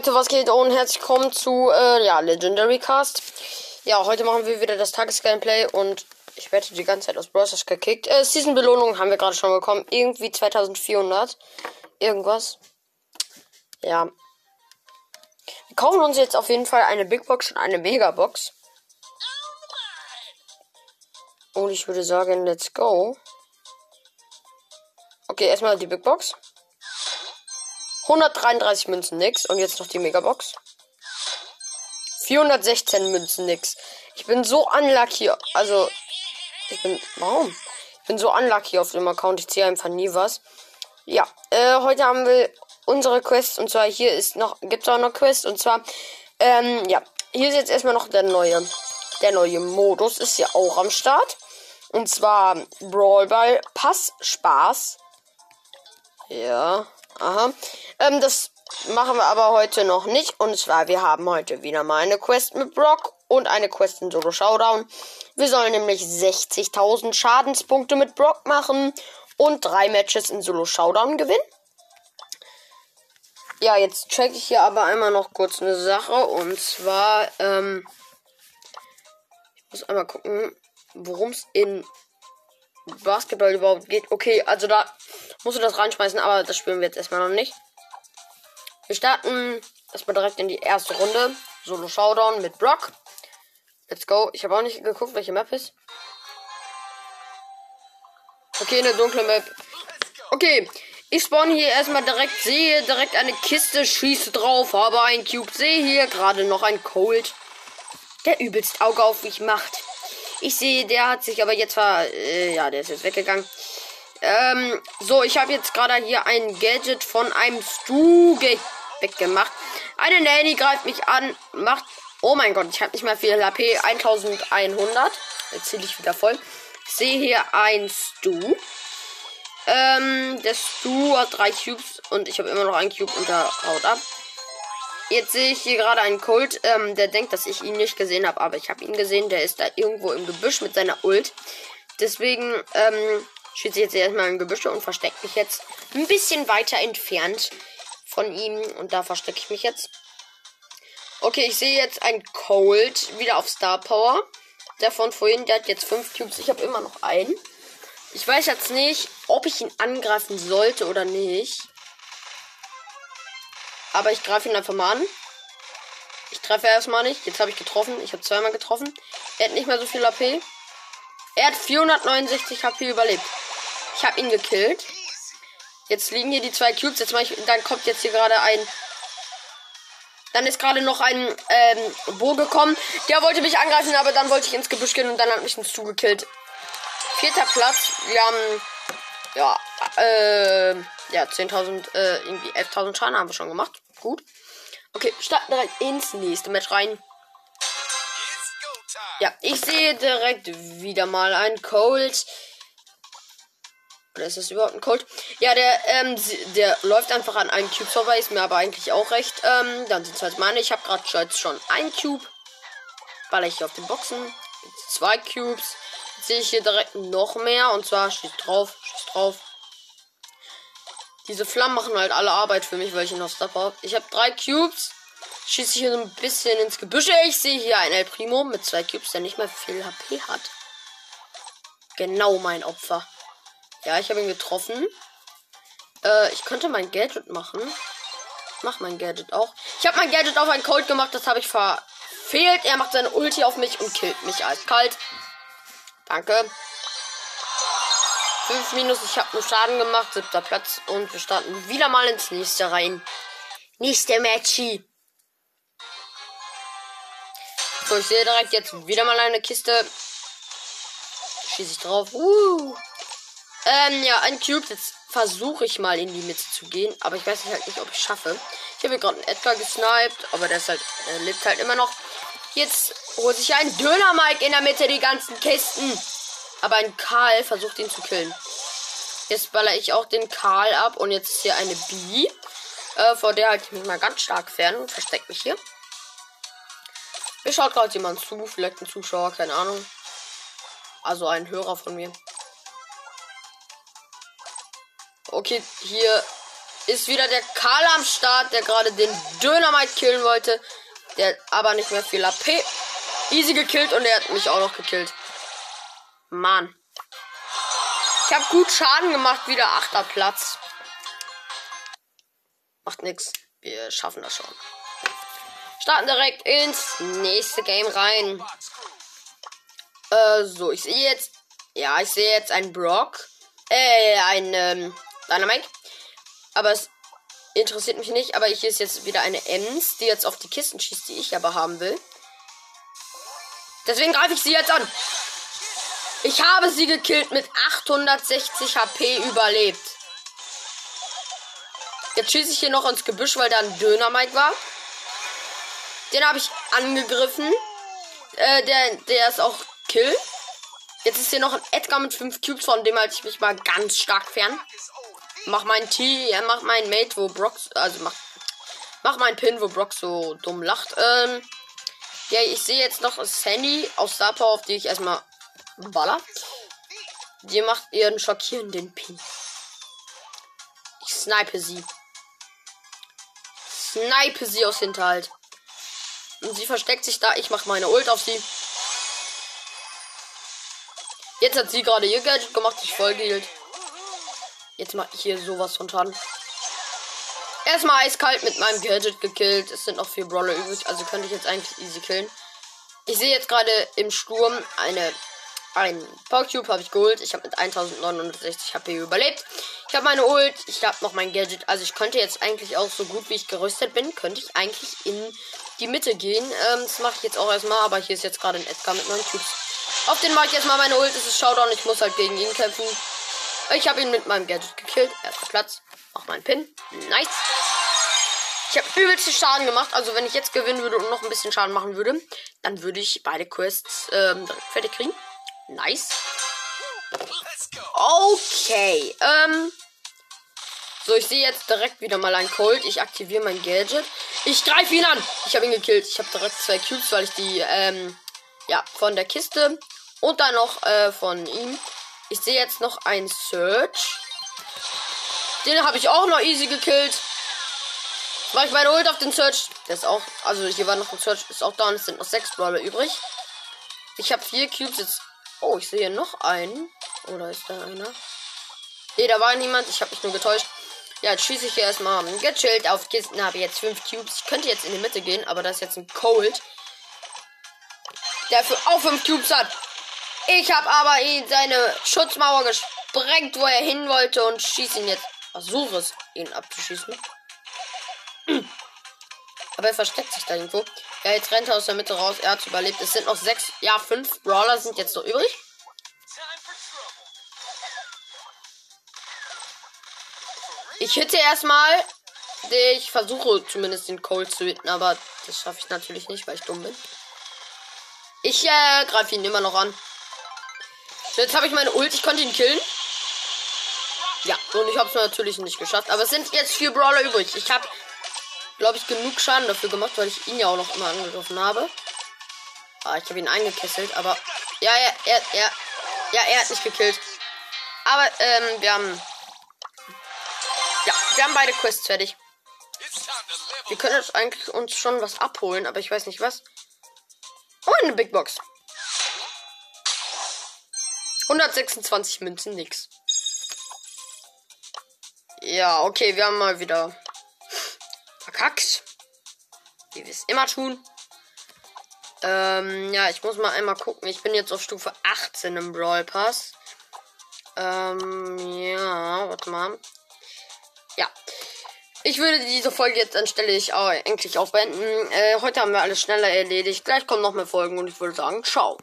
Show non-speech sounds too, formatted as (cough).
Leute, was geht und herzlich willkommen zu äh, ja, Legendary Cast. Ja, heute machen wir wieder das Tagesgameplay und ich werde die ganze Zeit aus Bros. gekickt. Äh, Season Belohnung haben wir gerade schon bekommen, irgendwie 2400 irgendwas. Ja. Wir kaufen uns jetzt auf jeden Fall eine Big Box und eine Mega Box. Und ich würde sagen, let's go. Okay, erstmal die Big Box. 133 Münzen nix. Und jetzt noch die Megabox. 416 Münzen nix. Ich bin so unlucky. Also, ich bin. Warum? Ich bin so unlucky auf dem Account. Ich ziehe einfach nie was. Ja, äh, heute haben wir unsere Quest. Und zwar hier ist noch. Gibt es auch noch Quest. Und zwar, ähm, ja. Hier ist jetzt erstmal noch der neue. Der neue Modus ist ja auch am Start. Und zwar Brawl Ball Pass Spaß. Ja. Aha. Ähm, das machen wir aber heute noch nicht. Und zwar, wir haben heute wieder mal eine Quest mit Brock und eine Quest in Solo Showdown. Wir sollen nämlich 60.000 Schadenspunkte mit Brock machen und drei Matches in Solo Showdown gewinnen. Ja, jetzt check ich hier aber einmal noch kurz eine Sache. Und zwar, ähm, ich muss einmal gucken, worum es in Basketball überhaupt geht. Okay, also da musst du das reinschmeißen, aber das spielen wir jetzt erstmal noch nicht. Wir starten erstmal direkt in die erste Runde. Solo Showdown mit Brock. Let's go. Ich habe auch nicht geguckt, welche Map ist. Okay, eine dunkle Map. Okay, ich spawn hier erstmal direkt, sehe direkt eine Kiste, schieße drauf, habe ein Cube, sehe hier gerade noch ein Cold, der übelst Auge auf mich macht. Ich sehe, der hat sich aber jetzt ver... Äh, ja, der ist jetzt weggegangen. Ähm, so, ich habe jetzt gerade hier ein Gadget von einem Stu weggemacht. Eine Nanny greift mich an, macht... Oh mein Gott, ich habe nicht mehr viel HP. 1100. Jetzt zähle ich wieder voll. Ich sehe hier ein Stu. Ähm, der Stu hat drei Cubes und ich habe immer noch einen Cube und der haut ab. Jetzt sehe ich hier gerade einen Colt, ähm, der denkt, dass ich ihn nicht gesehen habe, aber ich habe ihn gesehen. Der ist da irgendwo im Gebüsch mit seiner Ult. Deswegen ähm, ich jetzt erstmal im Gebüsch und verstecke mich jetzt ein bisschen weiter entfernt von ihm. Und da verstecke ich mich jetzt. Okay, ich sehe jetzt einen Colt wieder auf Star Power. Der von vorhin, der hat jetzt fünf Cubes. Ich habe immer noch einen. Ich weiß jetzt nicht, ob ich ihn angreifen sollte oder nicht. Aber ich greife ihn einfach mal an. Ich treffe erstmal nicht. Jetzt habe ich getroffen. Ich habe zweimal getroffen. Er hat nicht mehr so viel AP. Er hat 469 HP überlebt. Ich habe ihn gekillt. Jetzt liegen hier die zwei Cubes. Jetzt ich, dann kommt jetzt hier gerade ein. Dann ist gerade noch ein ähm, Bo gekommen. Der wollte mich angreifen, aber dann wollte ich ins Gebüsch gehen und dann hat mich ein Stu gekillt. Vierter Platz. Wir haben ja äh, ja, 10.000, äh, irgendwie 11.000 Schaden haben wir schon gemacht. Gut. Okay, starten direkt ins nächste Match rein. Ja, ich sehe direkt wieder mal ein Cold. Oder ist das überhaupt ein Cold? Ja, der, ähm, der läuft einfach an einen Cube vorbei, ist mir aber eigentlich auch recht. Ähm, dann sind es halt meine. Ich habe gerade schon ein Cube. Baller ich auf den Boxen. Jetzt zwei Cubes. Jetzt sehe ich hier direkt noch mehr. Und zwar schießt drauf, schießt drauf. Diese Flammen machen halt alle Arbeit für mich, weil ich noch Stuff habe. Ich habe drei Cubes. Schieße hier so ein bisschen ins Gebüsch. Ich sehe hier ein El Primo mit zwei Cubes, der nicht mehr viel HP hat. Genau mein Opfer. Ja, ich habe ihn getroffen. Äh, ich könnte mein Gadget machen. Mach mein Gadget auch. Ich habe mein Gadget auf einen Cold gemacht, das habe ich verfehlt. Er macht seine Ulti auf mich und killt mich eiskalt. Danke. 5 Minus, ich habe nur Schaden gemacht, siebter Platz und wir starten wieder mal ins nächste rein. Nächste Matchy. So, ich sehe direkt jetzt wieder mal eine Kiste. Schieße ich drauf. Uh. Ähm, ja, ein Cube. Jetzt versuche ich mal in die Mitte zu gehen. Aber ich weiß halt nicht, ob ich schaffe. Ich habe gerade einen Edgar gesniped, aber der ist halt, der lebt halt immer noch. Jetzt holt sich ein Döner Mike in der Mitte die ganzen Kisten. Aber ein Karl versucht ihn zu killen. Jetzt baller ich auch den Karl ab. Und jetzt ist hier eine B. Äh, vor der halte ich mich mal ganz stark fern und verstecke mich hier. Mir schaut gerade jemand zu. Vielleicht ein Zuschauer, keine Ahnung. Also ein Hörer von mir. Okay, hier ist wieder der Karl am Start, der gerade den Dynamite killen wollte. Der aber nicht mehr viel AP. Easy gekillt und er hat mich auch noch gekillt. Mann. Ich habe gut Schaden gemacht, wieder achter Platz. Macht nix. Wir schaffen das schon. Starten direkt ins nächste Game rein. Äh, so, ich sehe jetzt. Ja, ich sehe jetzt einen Brock. Äh, ein ähm, Dynamite. Aber es interessiert mich nicht. Aber hier ist jetzt wieder eine Ems, die jetzt auf die Kisten schießt, die ich aber haben will. Deswegen greife ich sie jetzt an. Ich habe sie gekillt mit 860 HP überlebt. Jetzt schieße ich hier noch ins Gebüsch, weil da ein Dönermike war. Den habe ich angegriffen. Äh, der, der ist auch Kill. Jetzt ist hier noch ein Edgar mit 5 Cubes, von dem halte ich mich mal ganz stark fern. Mach mein T, ja, mach mein Mate, wo Brock, also mach, mach mein Pin, wo Brock so dumm lacht. Ähm, ja, ich sehe jetzt noch Sandy aus Star auf die ich erstmal baller. Die macht ihren schockierenden Pin. Ich snipe sie. Snipe sie aus Hinterhalt. Und sie versteckt sich da. Ich mache meine Ult auf sie. Jetzt hat sie gerade ihr Gadget gemacht, sich voll geheilt. Jetzt mache ich hier sowas von Schaden. Erstmal eiskalt mit meinem Gadget gekillt. Es sind noch vier Brawler übrig, also könnte ich jetzt eigentlich easy killen. Ich sehe jetzt gerade im Sturm eine ein Powercube habe ich geholt. Ich habe mit 1960 HP überlebt. Ich habe meine Ult, ich habe noch mein Gadget. Also ich könnte jetzt eigentlich auch so gut wie ich gerüstet bin, könnte ich eigentlich in die Mitte gehen. Ähm, das mache ich jetzt auch erstmal, aber hier ist jetzt gerade ein Edgar mit 9 Cubes. Auf den mache ich erstmal meine Ult. Das ist Showdown. Ich muss halt gegen ihn kämpfen. Ich habe ihn mit meinem Gadget gekillt. Erster Platz. Auch mein Pin. Nice. Ich habe übelst Schaden gemacht. Also wenn ich jetzt gewinnen würde und noch ein bisschen Schaden machen würde, dann würde ich beide Quests ähm, fertig kriegen. Nice. Okay. Ähm. So, ich sehe jetzt direkt wieder mal ein Cold. Ich aktiviere mein Gadget. Ich greife ihn an. Ich habe ihn gekillt. Ich habe direkt zwei Cubes, weil ich die, ähm, ja, von der Kiste und dann noch äh, von ihm. Ich sehe jetzt noch ein Search. Den habe ich auch noch easy gekillt. War ich meine Ult auf den Search. Der ist auch, also hier war noch ein Search, ist auch da und es sind noch sechs Brawler übrig. Ich habe vier Cubes jetzt Oh, ich sehe noch einen. Oder ist da einer? Ne, da war niemand. Ich habe mich nur getäuscht. Ja, jetzt schieße ich hier erstmal gechillt auf Kisten. Habe jetzt fünf Cubes. Ich könnte jetzt in die Mitte gehen, aber das ist jetzt ein Cold. Der für auch fünf Cubes hat. Ich habe aber ihn seine Schutzmauer gesprengt, wo er hin wollte und schieße ihn jetzt. Versuche es, ihn abzuschießen. (clears throat) Aber er versteckt sich da irgendwo. Ja, jetzt rennt er aus der Mitte raus. Er hat überlebt. Es sind noch sechs, ja, fünf Brawler sind jetzt noch übrig. Ich hitte erstmal. Ich versuche zumindest den Cold zu hitten, aber das schaffe ich natürlich nicht, weil ich dumm bin. Ich äh, greife ihn immer noch an. Jetzt habe ich meine Ult. Ich konnte ihn killen. Ja, und ich habe es natürlich nicht geschafft. Aber es sind jetzt vier Brawler übrig. Ich habe glaube ich, genug Schaden dafür gemacht, weil ich ihn ja auch noch immer angegriffen habe. Ah, ich habe ihn eingekesselt, aber. Ja, ja, er, er. Ja, er hat mich gekillt. Aber, ähm, wir haben. Ja, wir haben beide Quests fertig. Wir können jetzt eigentlich uns schon was abholen, aber ich weiß nicht was. Oh, eine Big Box. 126 Münzen, nix. Ja, okay, wir haben mal wieder verkackt. Wie wir es immer tun. Ähm, ja, ich muss mal einmal gucken. Ich bin jetzt auf Stufe 18 im Brawl Pass. Ähm, ja, warte mal. Ja. Ich würde diese Folge jetzt anstelle ich auch eigentlich auch beenden. Äh, heute haben wir alles schneller erledigt. Gleich kommen noch mehr Folgen und ich würde sagen, ciao.